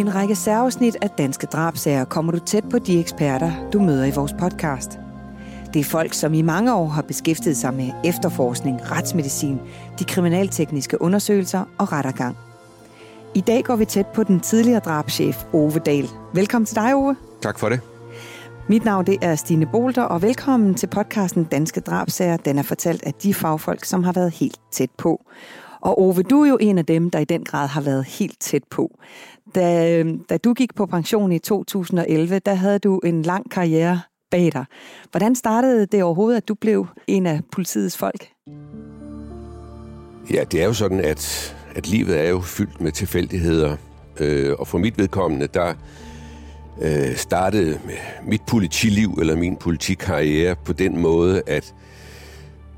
en række særafsnit af Danske Drabsager kommer du tæt på de eksperter, du møder i vores podcast. Det er folk, som i mange år har beskæftiget sig med efterforskning, retsmedicin, de kriminaltekniske undersøgelser og rettergang. I dag går vi tæt på den tidligere drabschef Ove Dahl. Velkommen til dig, Ove. Tak for det. Mit navn det er Stine Bolter, og velkommen til podcasten Danske Drabsager. Den er fortalt af de fagfolk, som har været helt tæt på. Og Ove, du er jo en af dem, der i den grad har været helt tæt på. Da, øhm, da du gik på pension i 2011, der havde du en lang karriere bag dig. Hvordan startede det overhovedet, at du blev en af politiets folk? Ja, det er jo sådan, at, at livet er jo fyldt med tilfældigheder. Øh, og for mit vedkommende, der øh, startede mit politiliv eller min politikarriere på den måde, at,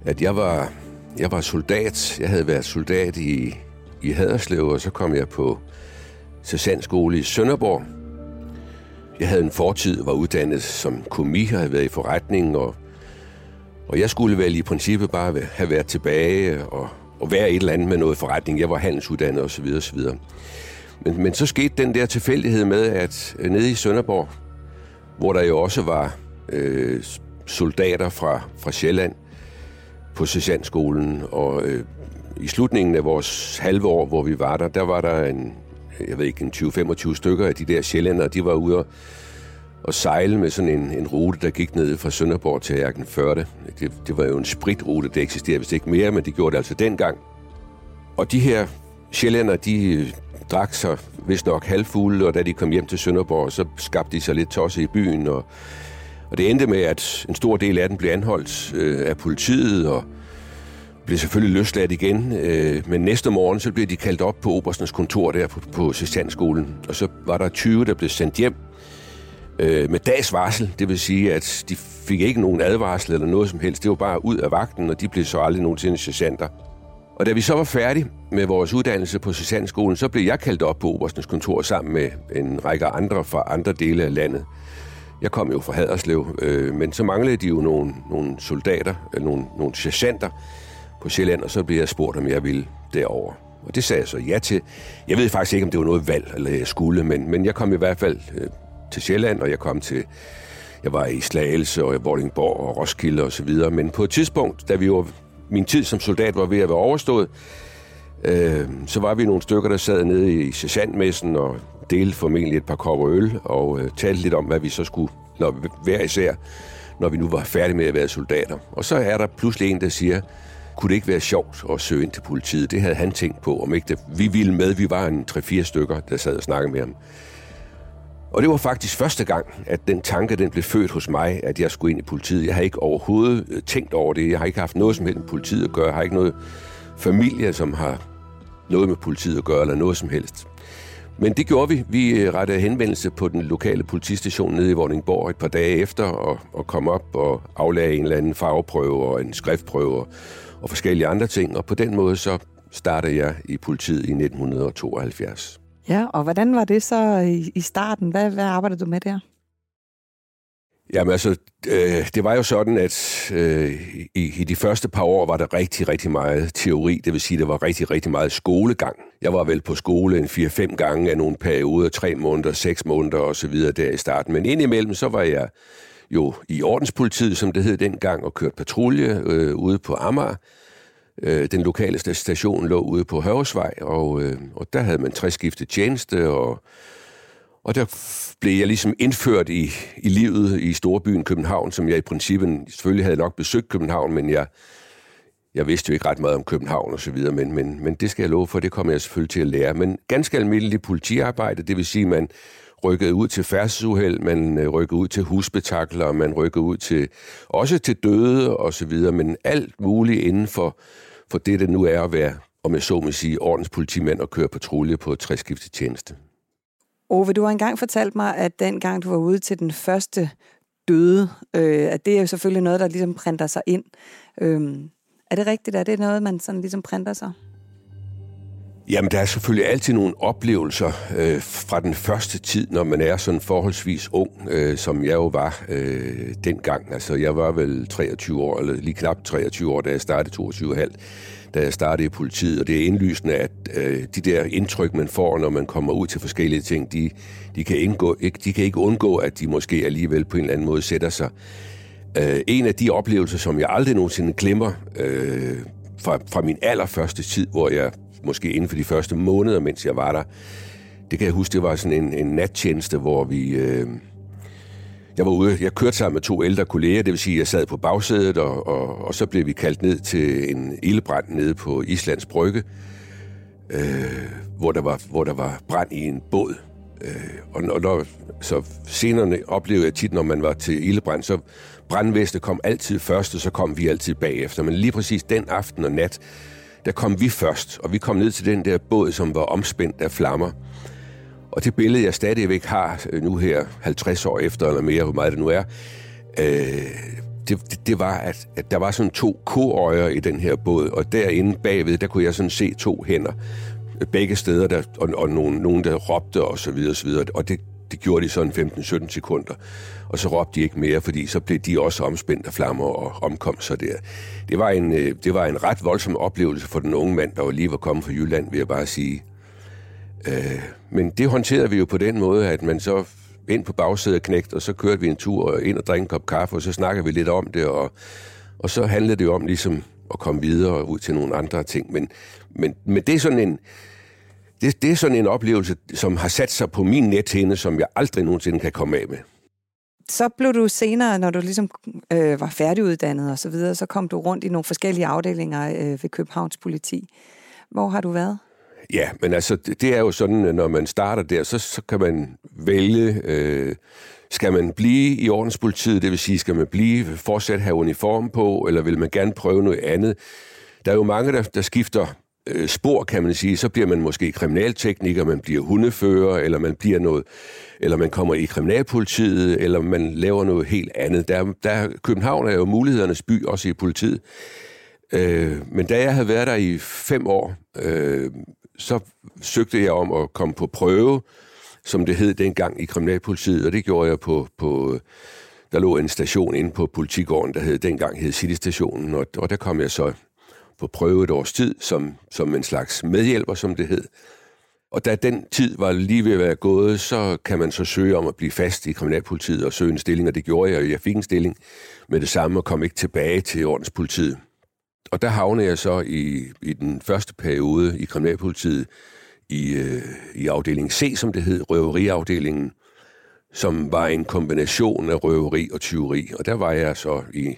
at jeg var jeg var soldat. Jeg havde været soldat i, i Haderslev, og så kom jeg på sergeantskole i Sønderborg. Jeg havde en fortid, var uddannet som komi, og havde været i forretning, og, og jeg skulle vel i princippet bare have været tilbage og, og være et eller andet med noget forretning. Jeg var handelsuddannet osv. osv. Men, men så skete den der tilfældighed med, at øh, nede i Sønderborg, hvor der jo også var øh, soldater fra, fra Sjælland, på sergeantskolen, og øh, i slutningen af vores halve år, hvor vi var der, der var der en, jeg ved ikke, en 20-25 stykker af de der sjællænder, de var ude og sejle med sådan en, en rute, der gik ned fra Sønderborg til Ærken 40. Det, det var jo en spritrute, det eksisterer vist ikke mere, men det gjorde det altså dengang. Og de her sjællænder, de øh, drak sig vist nok halvfulde, og da de kom hjem til Sønderborg, så skabte de sig lidt tosset i byen, og og det endte med, at en stor del af den blev anholdt øh, af politiet, og blev selvfølgelig løsladt igen. Øh, men næste morgen, så blev de kaldt op på Oberstens kontor der på, på sergeantskolen. Og så var der 20, der blev sendt hjem øh, med dags varsel. Det vil sige, at de fik ikke nogen advarsel eller noget som helst. Det var bare ud af vagten, og de blev så aldrig nogensinde sergeanter. Og da vi så var færdige med vores uddannelse på sergeantskolen, så blev jeg kaldt op på Oberstens kontor sammen med en række andre fra andre dele af landet. Jeg kom jo fra Haderslev, øh, men så manglede de jo nogle, nogle soldater, øh, nogle, nogle sergeanter på Sjælland, og så blev jeg spurgt, om jeg ville derover. Og det sagde jeg så ja til. Jeg ved faktisk ikke, om det var noget valg, eller jeg skulle, men, men jeg kom i hvert fald øh, til Sjælland, og jeg kom til... Jeg var i Slagelse og i Vordingborg og Roskilde og så videre. Men på et tidspunkt, da vi var, min tid som soldat var ved at være overstået, øh, så var vi nogle stykker, der sad nede i sergeantmessen og delte formentlig et par kopper øl og øh, talte lidt om, hvad vi så skulle, når hver især, når vi nu var færdige med at være soldater. Og så er der pludselig en, der siger, kunne det ikke være sjovt at søge ind til politiet? Det havde han tænkt på, om ikke det, vi ville med. Vi var en 3-4 stykker, der sad og snakkede med ham. Og det var faktisk første gang, at den tanke den blev født hos mig, at jeg skulle ind i politiet. Jeg har ikke overhovedet øh, tænkt over det. Jeg har ikke haft noget som helst med politiet at gøre. Jeg har ikke noget familie, som har noget med politiet at gøre, eller noget som helst. Men det gjorde vi. Vi øh, rettede henvendelse på den lokale politistation nede i Vordingborg et par dage efter, og, og kom op og aflagde en eller anden farveprøve og en skriftprøve og, og forskellige andre ting. Og på den måde så startede jeg i politiet i 1972. Ja, og hvordan var det så i, i starten? Hvad, hvad arbejdede du med der? Jamen altså, øh, det var jo sådan, at øh, i, i de første par år var der rigtig, rigtig meget teori. Det vil sige, der var rigtig, rigtig meget skolegang. Jeg var vel på skole en 4-5 gange af nogle perioder, tre måneder, seks måneder osv. der i starten. Men indimellem, så var jeg jo i ordenspolitiet, som det hed dengang, og kørte patrulje øh, ude på Amager. Øh, den lokale station lå ude på Hørsvej, og, øh, og der havde man træskiftet tjeneste, og og der blev jeg ligesom indført i, i livet i storbyen København, som jeg i princippet selvfølgelig havde nok besøgt København, men jeg, jeg vidste jo ikke ret meget om København og så videre, men, men, men det skal jeg love for, det kommer jeg selvfølgelig til at lære. Men ganske almindeligt politiarbejde, det vil sige, man rykkede ud til færdselsuheld, man øh, rykkede ud til husbetakler, man rykkede ud til også til døde og så videre, men alt muligt inden for, for det, det nu er at være, om jeg så må sige, ordenspolitimand og køre patrulje på træskiftet tjeneste. Ove, du har engang fortalt mig, at dengang du var ude til den første døde, øh, at det er jo selvfølgelig noget, der ligesom printer sig ind. Øh, er det rigtigt? Er det noget, man sådan ligesom printer sig? Jamen, der er selvfølgelig altid nogle oplevelser øh, fra den første tid, når man er sådan forholdsvis ung, øh, som jeg jo var øh, dengang. Altså, jeg var vel 23 år, eller lige knap 23 år, da jeg startede 22,5, da jeg startede i politiet. Og det er indlysende, at øh, de der indtryk, man får, når man kommer ud til forskellige ting, de, de, kan, indgå, ikke, de kan ikke undgå, at de måske alligevel på en eller anden måde sætter sig. Øh, en af de oplevelser, som jeg aldrig nogensinde glemmer, øh, fra, fra min allerførste tid, hvor jeg måske inden for de første måneder, mens jeg var der. Det kan jeg huske, det var sådan en, en nattjeneste, hvor vi... Øh, jeg var ude, jeg kørte sammen med to ældre kolleger, det vil sige, at jeg sad på bagsædet, og, og, og så blev vi kaldt ned til en ildbrand nede på Islands Brygge, øh, hvor, der var, hvor der var brand i en båd. Øh, og, og når, så senere oplevede jeg tit, når man var til ildbrand, så brandvæste kom altid først, og så kom vi altid bagefter. Men lige præcis den aften og nat, der kom vi først, og vi kom ned til den der båd, som var omspændt af flammer. Og det billede, jeg stadigvæk har øh, nu her, 50 år efter eller mere, hvor meget det nu er, øh, det, det, det var, at, at der var sådan to koøjer i den her båd, og derinde bagved, der kunne jeg sådan se to hænder begge steder, der, og, og nogen, nogen, der råbte og så videre, og så videre. Og det, det gjorde de sådan 15-17 sekunder. Og så råbte de ikke mere, fordi så blev de også omspændt af flammer og omkom så der. Det var, en, øh, det var en ret voldsom oplevelse for den unge mand, der lige var kommet fra Jylland, vil jeg bare sige. Øh, men det håndterede vi jo på den måde, at man så ind på bagsædet knægt, og så kørte vi en tur ind og drikke en kop kaffe, og så snakkede vi lidt om det, og, og så handlede det jo om ligesom at komme videre ud til nogle andre ting. Men, men, men det er sådan en, det, det er sådan en oplevelse, som har sat sig på min nethinde, som jeg aldrig nogensinde kan komme af med. Så blev du senere, når du ligesom øh, var færdiguddannet og så videre, så kom du rundt i nogle forskellige afdelinger øh, ved Københavns politi. Hvor har du været? Ja, men altså, det er jo sådan, når man starter der, så, så kan man vælge, øh, skal man blive i ordenspolitiet, det vil sige, skal man blive, fortsat have uniform på, eller vil man gerne prøve noget andet? Der er jo mange, der, der skifter øh, spor, kan man sige, så bliver man måske kriminaltekniker, man bliver hundefører, eller man bliver noget, eller man kommer i kriminalpolitiet, eller man laver noget helt andet. Der, der, København er jo mulighedernes by, også i politiet. Øh, men da jeg havde været der i fem år, øh, så søgte jeg om at komme på prøve, som det hed dengang i kriminalpolitiet, og det gjorde jeg på, på der lå en station inde på politigården, der hed dengang hed Citystationen, og, og der kom jeg så på prøve et års tid som, som en slags medhjælper, som det hed. Og da den tid var lige ved at være gået, så kan man så søge om at blive fast i kriminalpolitiet og søge en stilling, og det gjorde jeg. Jeg fik en stilling med det samme og kom ikke tilbage til ordenspolitiet. Og der havnede jeg så i, i den første periode i kriminalpolitiet i, øh, i afdeling C, som det hed, røveriafdelingen, som var en kombination af røveri og tyveri. Og der var jeg så i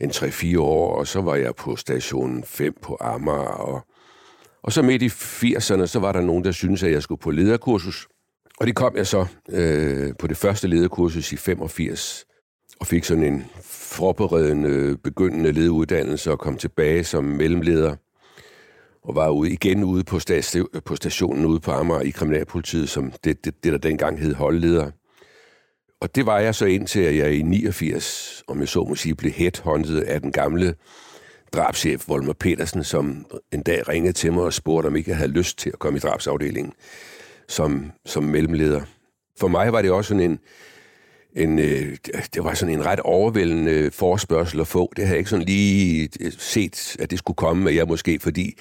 en 3-4 år, og så var jeg på station 5 på Amager. Og, og så midt i 80'erne, så var der nogen, der syntes, at jeg skulle på lederkursus. Og det kom jeg så øh, på det første lederkursus i 85, og fik sådan en forberedende, begyndende lederuddannelse og kom tilbage som mellemleder og var ude, igen ude på, station, på stationen ude på Amager i Kriminalpolitiet, som det, det, det der dengang hed holdleder. Og det var jeg så indtil, at jeg i 89, om jeg så må sige, blev headhunted af den gamle drabschef Volmer Petersen, som en dag ringede til mig og spurgte, om ikke jeg havde lyst til at komme i drabsafdelingen som, som mellemleder. For mig var det også sådan en, en, øh, det var sådan en ret overvældende forspørgsel at få. Det havde jeg ikke sådan lige øh, set, at det skulle komme, at jeg måske, fordi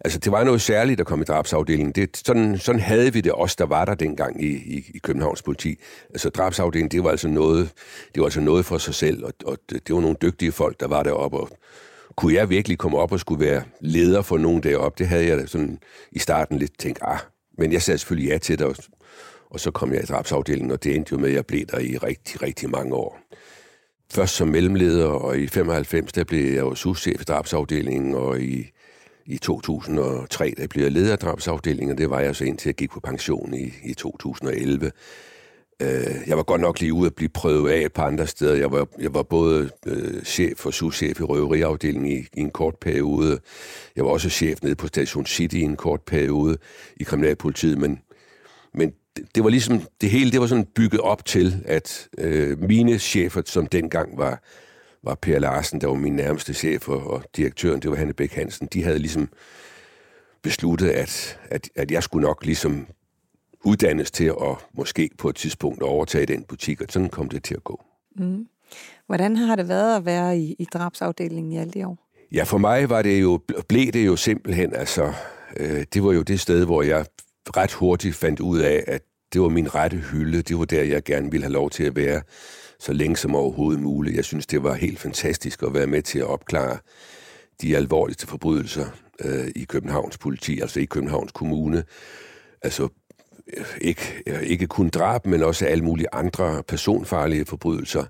Altså, det var noget særligt at komme i drabsafdelingen. Det, sådan, sådan havde vi det også, der var der dengang i, i, i Københavns politi. Altså, drabsafdelingen, det var altså noget, det var altså noget for sig selv, og, og det, det var nogle dygtige folk, der var deroppe, og kunne jeg virkelig komme op og skulle være leder for nogen deroppe? Det havde jeg sådan i starten lidt tænkt, ah, men jeg sagde selvfølgelig ja til det, og, og så kom jeg i drabsafdelingen, og det endte jo med, at jeg blev der i rigtig, rigtig mange år. Først som mellemleder, og i 95, der blev jeg jo souschef i drabsafdelingen, og i i 2003, der blev jeg leder af drabsafdelingen, det var jeg så indtil jeg gik på pension i, i 2011. Øh, jeg var godt nok lige ude at blive prøvet af et par andre steder. Jeg var, jeg var både øh, chef og souschef i røveriafdelingen i, i en kort periode. Jeg var også chef nede på Station City i en kort periode i kriminalpolitiet, men, men det var ligesom, det hele det var sådan bygget op til, at øh, mine chefer, som dengang var var Per Larsen, der var min nærmeste chef, og, og direktøren, det var Hanne Bæk Hansen, de havde ligesom besluttet, at, at, at jeg skulle nok ligesom uddannes til at måske på et tidspunkt overtage den butik, og sådan kom det til at gå. Mm. Hvordan har det været at være i, i drabsafdelingen i alle de år? Ja, for mig var det jo, blev det jo simpelthen, altså, øh, det var jo det sted, hvor jeg ret hurtigt fandt ud af, at det var min rette hylde. Det var der, jeg gerne ville have lov til at være så længe som overhovedet muligt. Jeg synes, det var helt fantastisk at være med til at opklare de alvorligste forbrydelser øh, i Københavns politi, altså i Københavns Kommune. Altså ikke, ikke kun drab, men også alle mulige andre personfarlige forbrydelser,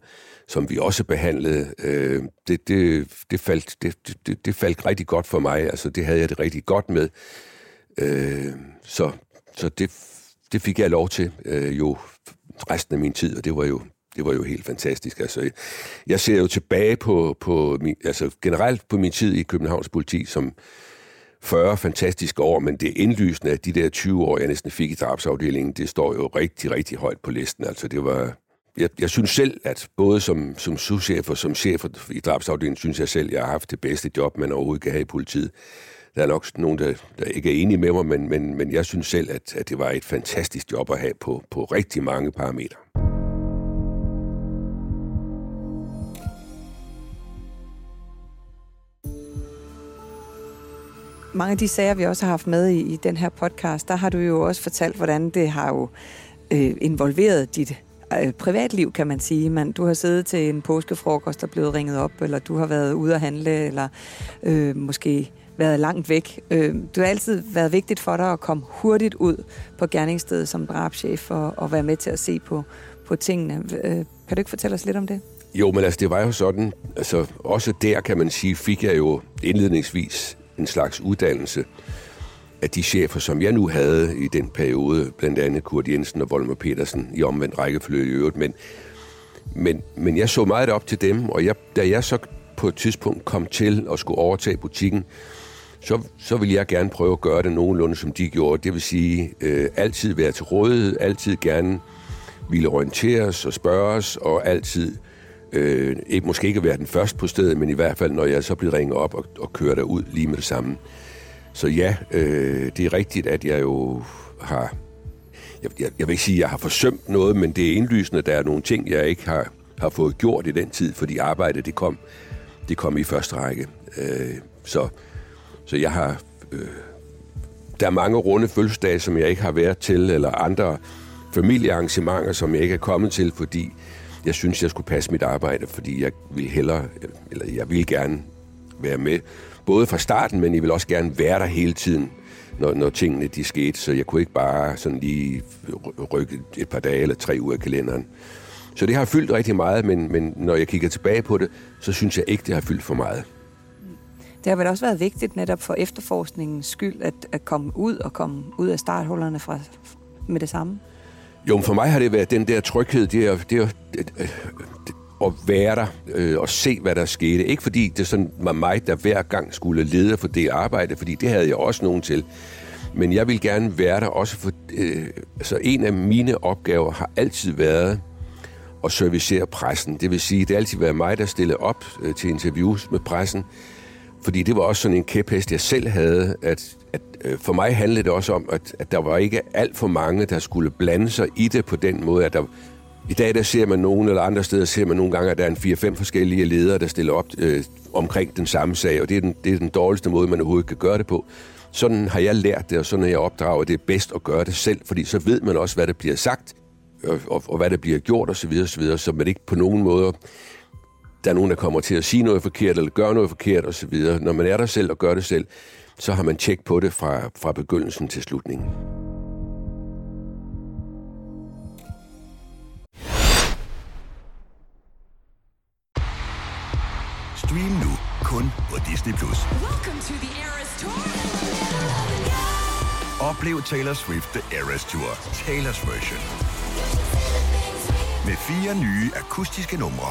som vi også behandlede. Øh, det, det, det, faldt, det, det, det faldt rigtig godt for mig. Altså, det havde jeg det rigtig godt med. Øh, så så det, det fik jeg lov til øh, jo resten af min tid, og det var jo det var jo helt fantastisk. Altså, jeg ser jo tilbage på, på min, altså generelt på min tid i Københavns politi som 40 fantastiske år, men det indlysende, af de der 20 år, jeg næsten fik i drabsafdelingen, det står jo rigtig, rigtig højt på listen. Altså, det var, jeg, jeg synes selv, at både som, som souschef og som chef i drabsafdelingen, synes jeg selv, at jeg har haft det bedste job, man overhovedet kan have i politiet. Der er nok nogen, der, der ikke er enige med mig, men, men, men jeg synes selv, at, at det var et fantastisk job at have på, på rigtig mange parametre. mange af de sager, vi også har haft med i, i den her podcast, der har du jo også fortalt, hvordan det har jo øh, involveret dit øh, privatliv, kan man sige. Man, du har siddet til en påskefrokost og blevet ringet op, eller du har været ude at handle, eller øh, måske været langt væk. Øh, det har altid været vigtigt for dig at komme hurtigt ud på gerningsstedet som drabschef og, og være med til at se på, på tingene. Øh, kan du ikke fortælle os lidt om det? Jo, men altså, det var jo sådan, altså også der kan man sige, fik jeg jo indledningsvis en slags uddannelse af de chefer, som jeg nu havde i den periode, blandt andet Kurt Jensen og Volmer Petersen i omvendt rækkefølge i øvrigt, men, men, men jeg så meget op til dem, og jeg, da jeg så på et tidspunkt kom til at skulle overtage butikken, så, så vil jeg gerne prøve at gøre det nogenlunde, som de gjorde. Det vil sige, øh, altid være til rådighed, altid gerne ville orienteres og spørges, og altid øh, ikke, måske ikke være den første på stedet, men i hvert fald, når jeg så bliver ringet op og, og kører derud lige med det samme. Så ja, øh, det er rigtigt, at jeg jo har... Jeg, jeg, jeg vil ikke sige, at jeg har forsømt noget, men det er indlysende, at der er nogle ting, jeg ikke har, har fået gjort i den tid, fordi arbejdet, det kom, det kom i første række. Øh, så, så jeg har... Øh, der er mange runde fødselsdage, som jeg ikke har været til, eller andre familiearrangementer, som jeg ikke er kommet til, fordi jeg synes, jeg skulle passe mit arbejde, fordi jeg vil hellere, eller jeg vil gerne være med, både fra starten, men jeg vil også gerne være der hele tiden, når, når tingene de skete, så jeg kunne ikke bare sådan lige rykke et par dage eller tre uger i kalenderen. Så det har fyldt rigtig meget, men, men når jeg kigger tilbage på det, så synes jeg ikke, det har fyldt for meget. Det har vel også været vigtigt netop for efterforskningens skyld, at, at komme ud og komme ud af starthullerne fra, med det samme? Jo, men for mig har det været den der tryghed, det er, det er øh, at være der øh, og se, hvad der skete. Ikke fordi det sådan var mig, der hver gang skulle lede for det arbejde, fordi det havde jeg også nogen til. Men jeg vil gerne være der også for... Øh, altså en af mine opgaver har altid været at servicere pressen. Det vil sige, det har altid været mig, der stillede op øh, til interviews med pressen. Fordi det var også sådan en kæphest, jeg selv havde, at, at øh, for mig handlede det også om, at, at der var ikke alt for mange, der skulle blande sig i det på den måde, at der, i dag der ser man nogen, eller andre steder ser man nogle gange, at der er en 4-5 forskellige ledere, der stiller op øh, omkring den samme sag, og det er, den, det er den dårligste måde, man overhovedet kan gøre det på. Sådan har jeg lært det, og sådan har jeg opdraget, det er bedst at gøre det selv, fordi så ved man også, hvad der bliver sagt, og, og, og hvad der bliver gjort osv., osv., så man ikke på nogen måde der er nogen, der kommer til at sige noget forkert, eller gøre noget forkert osv. Når man er der selv og gør det selv, så har man tjek på det fra, fra begyndelsen til slutningen. Stream nu kun på Disney+. Plus. Oplev Taylor Swift The Eras Tour, Taylor's version. Med fire nye akustiske numre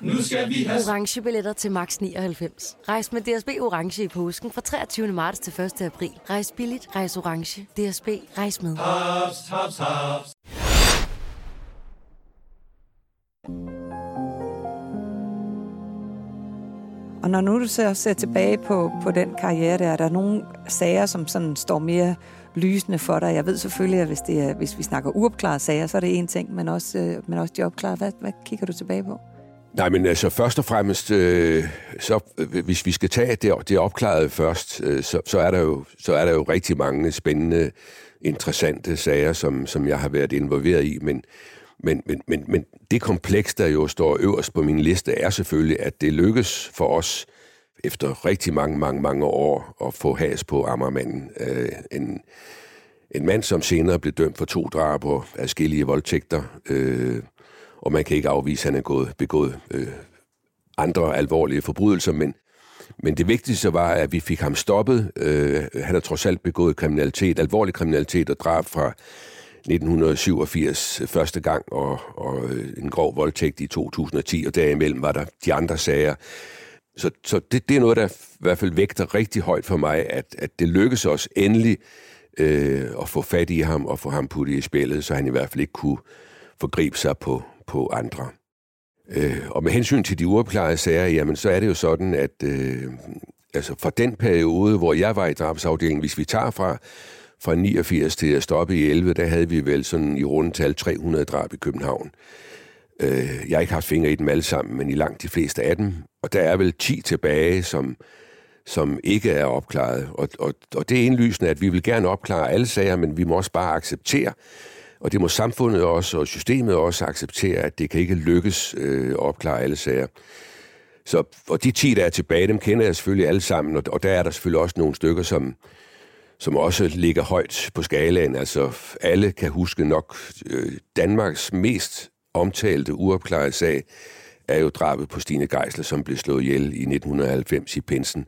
Nu skal vi have... Orange billetter til max 99. Rejs med DSB Orange i påsken fra 23. marts til 1. april. Rejs billigt, rejs orange. DSB, rejs med. Haps, haps, haps. Og når nu du ser, ser tilbage på, på den karriere, der er der nogle sager, som sådan står mere lysende for dig. Jeg ved selvfølgelig, at hvis, det er, hvis vi snakker uopklarede sager, så er det en ting, men også, øh, men også de opklarede. Hvad, hvad kigger du tilbage på? Nej, men altså først og fremmest, øh, så, øh, hvis vi skal tage det, det opklarede først, øh, så, så, er der jo, så er der jo rigtig mange spændende, interessante sager, som, som jeg har været involveret i, men, men, men, men, men det kompleks, der jo står øverst på min liste, er selvfølgelig, at det lykkes for os efter rigtig mange, mange, mange år at få has på Ammermanden. Øh, en, en mand, som senere blev dømt for to drab og adskillige voldtægter, øh, og man kan ikke afvise, at han er gået, begået øh, andre alvorlige forbrydelser, men, men det vigtigste var, at vi fik ham stoppet. Øh, han har trods alt begået kriminalitet, alvorlig kriminalitet og drab fra 1987 øh, første gang, og, og øh, en grov voldtægt i 2010, og derimellem var der de andre sager. Så, så det, det er noget, der i hvert fald vægter rigtig højt for mig, at, at det lykkes os endelig øh, at få fat i ham og få ham puttet i spillet, så han i hvert fald ikke kunne forgribe sig på, på andre. Øh, og med hensyn til de uopklarede sager, jamen så er det jo sådan, at øh, altså fra den periode, hvor jeg var i drabsafdelingen, hvis vi tager fra, fra 89 til at stoppe i 11, der havde vi vel sådan i rundtal 300 drab i København. Øh, jeg har ikke haft fingre i dem alle sammen, men i langt de fleste af dem. Og der er vel 10 tilbage, som, som ikke er opklaret. Og, og, og det er indlysende, at vi vil gerne opklare alle sager, men vi må også bare acceptere, og det må samfundet også, og systemet også acceptere, at det kan ikke lykkes øh, at opklare alle sager. Så, og de 10, der er tilbage, dem kender jeg selvfølgelig alle sammen, og, og der er der selvfølgelig også nogle stykker, som, som også ligger højt på skalaen. Altså, alle kan huske nok øh, Danmarks mest omtalte uopklarede sag, er jo drabet på Stine Geisler, som blev slået ihjel i 1990 i Pinsen.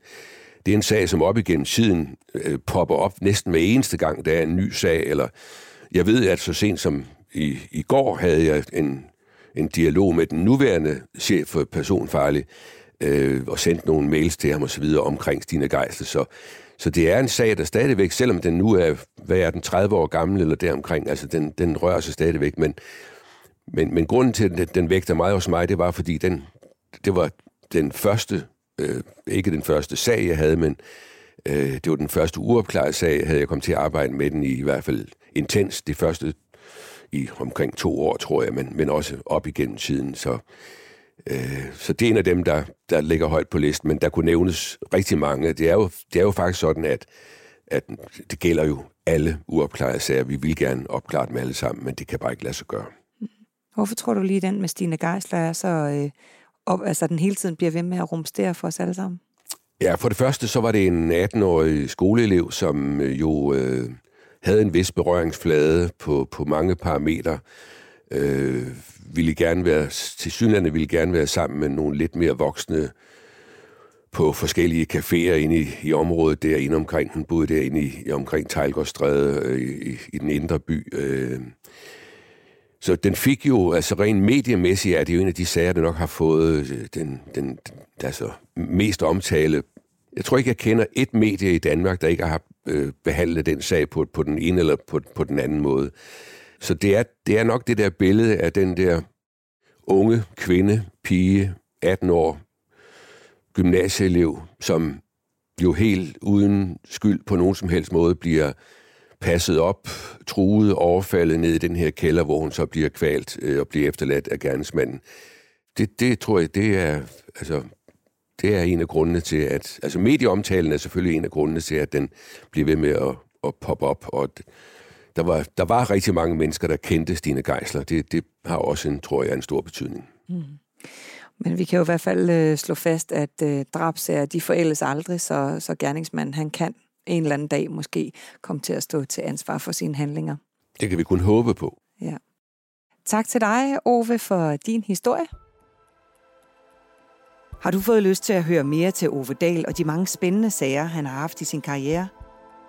Det er en sag, som op igennem tiden øh, popper op næsten hver eneste gang, der er en ny sag, eller jeg ved, at så sent som i, i går havde jeg en, en dialog med den nuværende chef for personfarlig, øh, og sendt nogle mails til ham osv. omkring Stine Geisel. Så, så det er en sag, der stadigvæk, selvom den nu er, hvad er den, 30 år gammel eller deromkring, altså den, den rører sig stadigvæk, men, men, men grunden til, at den, den vægter meget hos mig, det var, fordi den, det var den første, øh, ikke den første sag, jeg havde, men øh, det var den første uopklarede sag, havde jeg kommet til at arbejde med den i, i hvert fald intens de første i omkring to år, tror jeg, men, men også op igennem tiden. Så, øh, så det er en af dem, der, der ligger højt på listen, men der kunne nævnes rigtig mange. Det er jo, det er jo faktisk sådan, at, at det gælder jo alle uopklarede sager. Vi vil gerne opklare dem alle sammen, men det kan bare ikke lade sig gøre. Hvorfor tror du lige, den med Stine Geisler er så... Øh, op, altså, den hele tiden bliver ved med at rumstere for os alle sammen? Ja, for det første, så var det en 18-årig skoleelev, som jo øh, havde en vis berøringsflade på, på mange parametre. Øh, ville gerne være, til synlande ville gerne være sammen med nogle lidt mere voksne på forskellige caféer inde i, i området derinde omkring. Hun boede derinde i, i omkring Tejlgårdstræde øh, i, i den indre by. Øh, så den fik jo, altså rent mediemæssigt er det jo en af de sager, der nok har fået øh, den, den, den altså, mest omtale. Jeg tror ikke, jeg kender et medie i Danmark, der ikke har øh, behandlet den sag på, på den ene eller på, på den anden måde. Så det er, det er nok det der billede af den der unge kvinde, pige, 18 år, gymnasieelev, som jo helt uden skyld på nogen som helst måde bliver passet op, truet, overfaldet ned i den her kælder, hvor hun så bliver kvalt øh, og bliver efterladt af gerningsmanden. Det, det tror jeg, det er, altså, det er en af grundene til, at... Altså medieomtalen er selvfølgelig en af grundene til, at den bliver ved med at, at poppe op. Og der var, der var rigtig mange mennesker, der kendte Stine Geisler. Det, det har også, en, tror jeg, en stor betydning. Mm. Men vi kan jo i hvert fald øh, slå fast, at øh, drabsager, de forældes aldrig, så, så gerningsmanden, han kan en eller anden dag måske komme til at stå til ansvar for sine handlinger. Det kan vi kun håbe på. Ja. Tak til dig, Ove, for din historie. Har du fået lyst til at høre mere til Ove Dahl og de mange spændende sager, han har haft i sin karriere?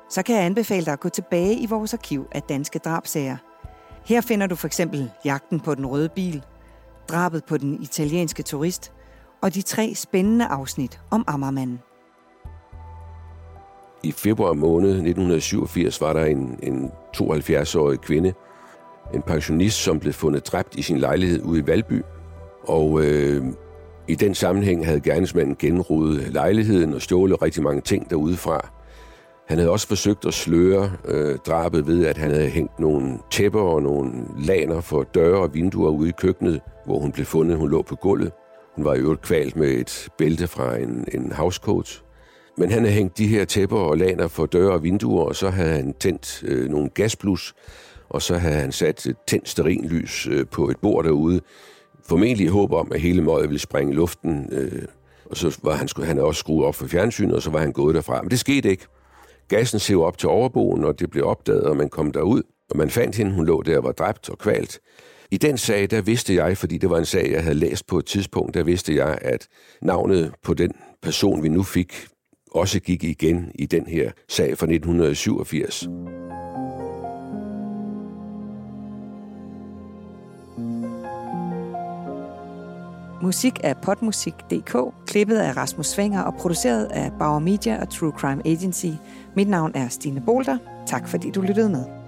Så kan jeg anbefale dig at gå tilbage i vores arkiv af danske drabsager. Her finder du for eksempel jagten på den røde bil, drabet på den italienske turist og de tre spændende afsnit om Ammermanden. I februar måned 1987 var der en, en 72-årig kvinde, en pensionist, som blev fundet dræbt i sin lejlighed ude i Valby. Og øh, i den sammenhæng havde gerningsmanden genrodet lejligheden og stjålet rigtig mange ting derudefra. Han havde også forsøgt at sløre øh, drabet ved, at han havde hængt nogle tæpper og nogle laner for døre og vinduer ude i køkkenet, hvor hun blev fundet. Hun lå på gulvet. Hun var i øvrigt kvalt med et bælte fra en, en housecoat. Men han havde hængt de her tæpper og laner for døre og vinduer, og så havde han tændt øh, nogle gasblus, og så havde han sat et tændt sterinlys øh, på et bord derude. Formentlig håb om, at hele møget ville springe i luften. Øh, og så var han, han også skruet op for fjernsynet, og så var han gået derfra. Men det skete ikke. Gassen sev op til overboen, og det blev opdaget, og man kom derud. Og man fandt hende, hun lå der og var dræbt og kvalt. I den sag, der vidste jeg, fordi det var en sag, jeg havde læst på et tidspunkt, der vidste jeg, at navnet på den person, vi nu fik, også gik igen i den her sag fra 1987. Musik af potmusik.dk, klippet af Rasmus Svinger og produceret af Bauer Media og True Crime Agency. Mit navn er Stine Bolter. Tak fordi du lyttede med.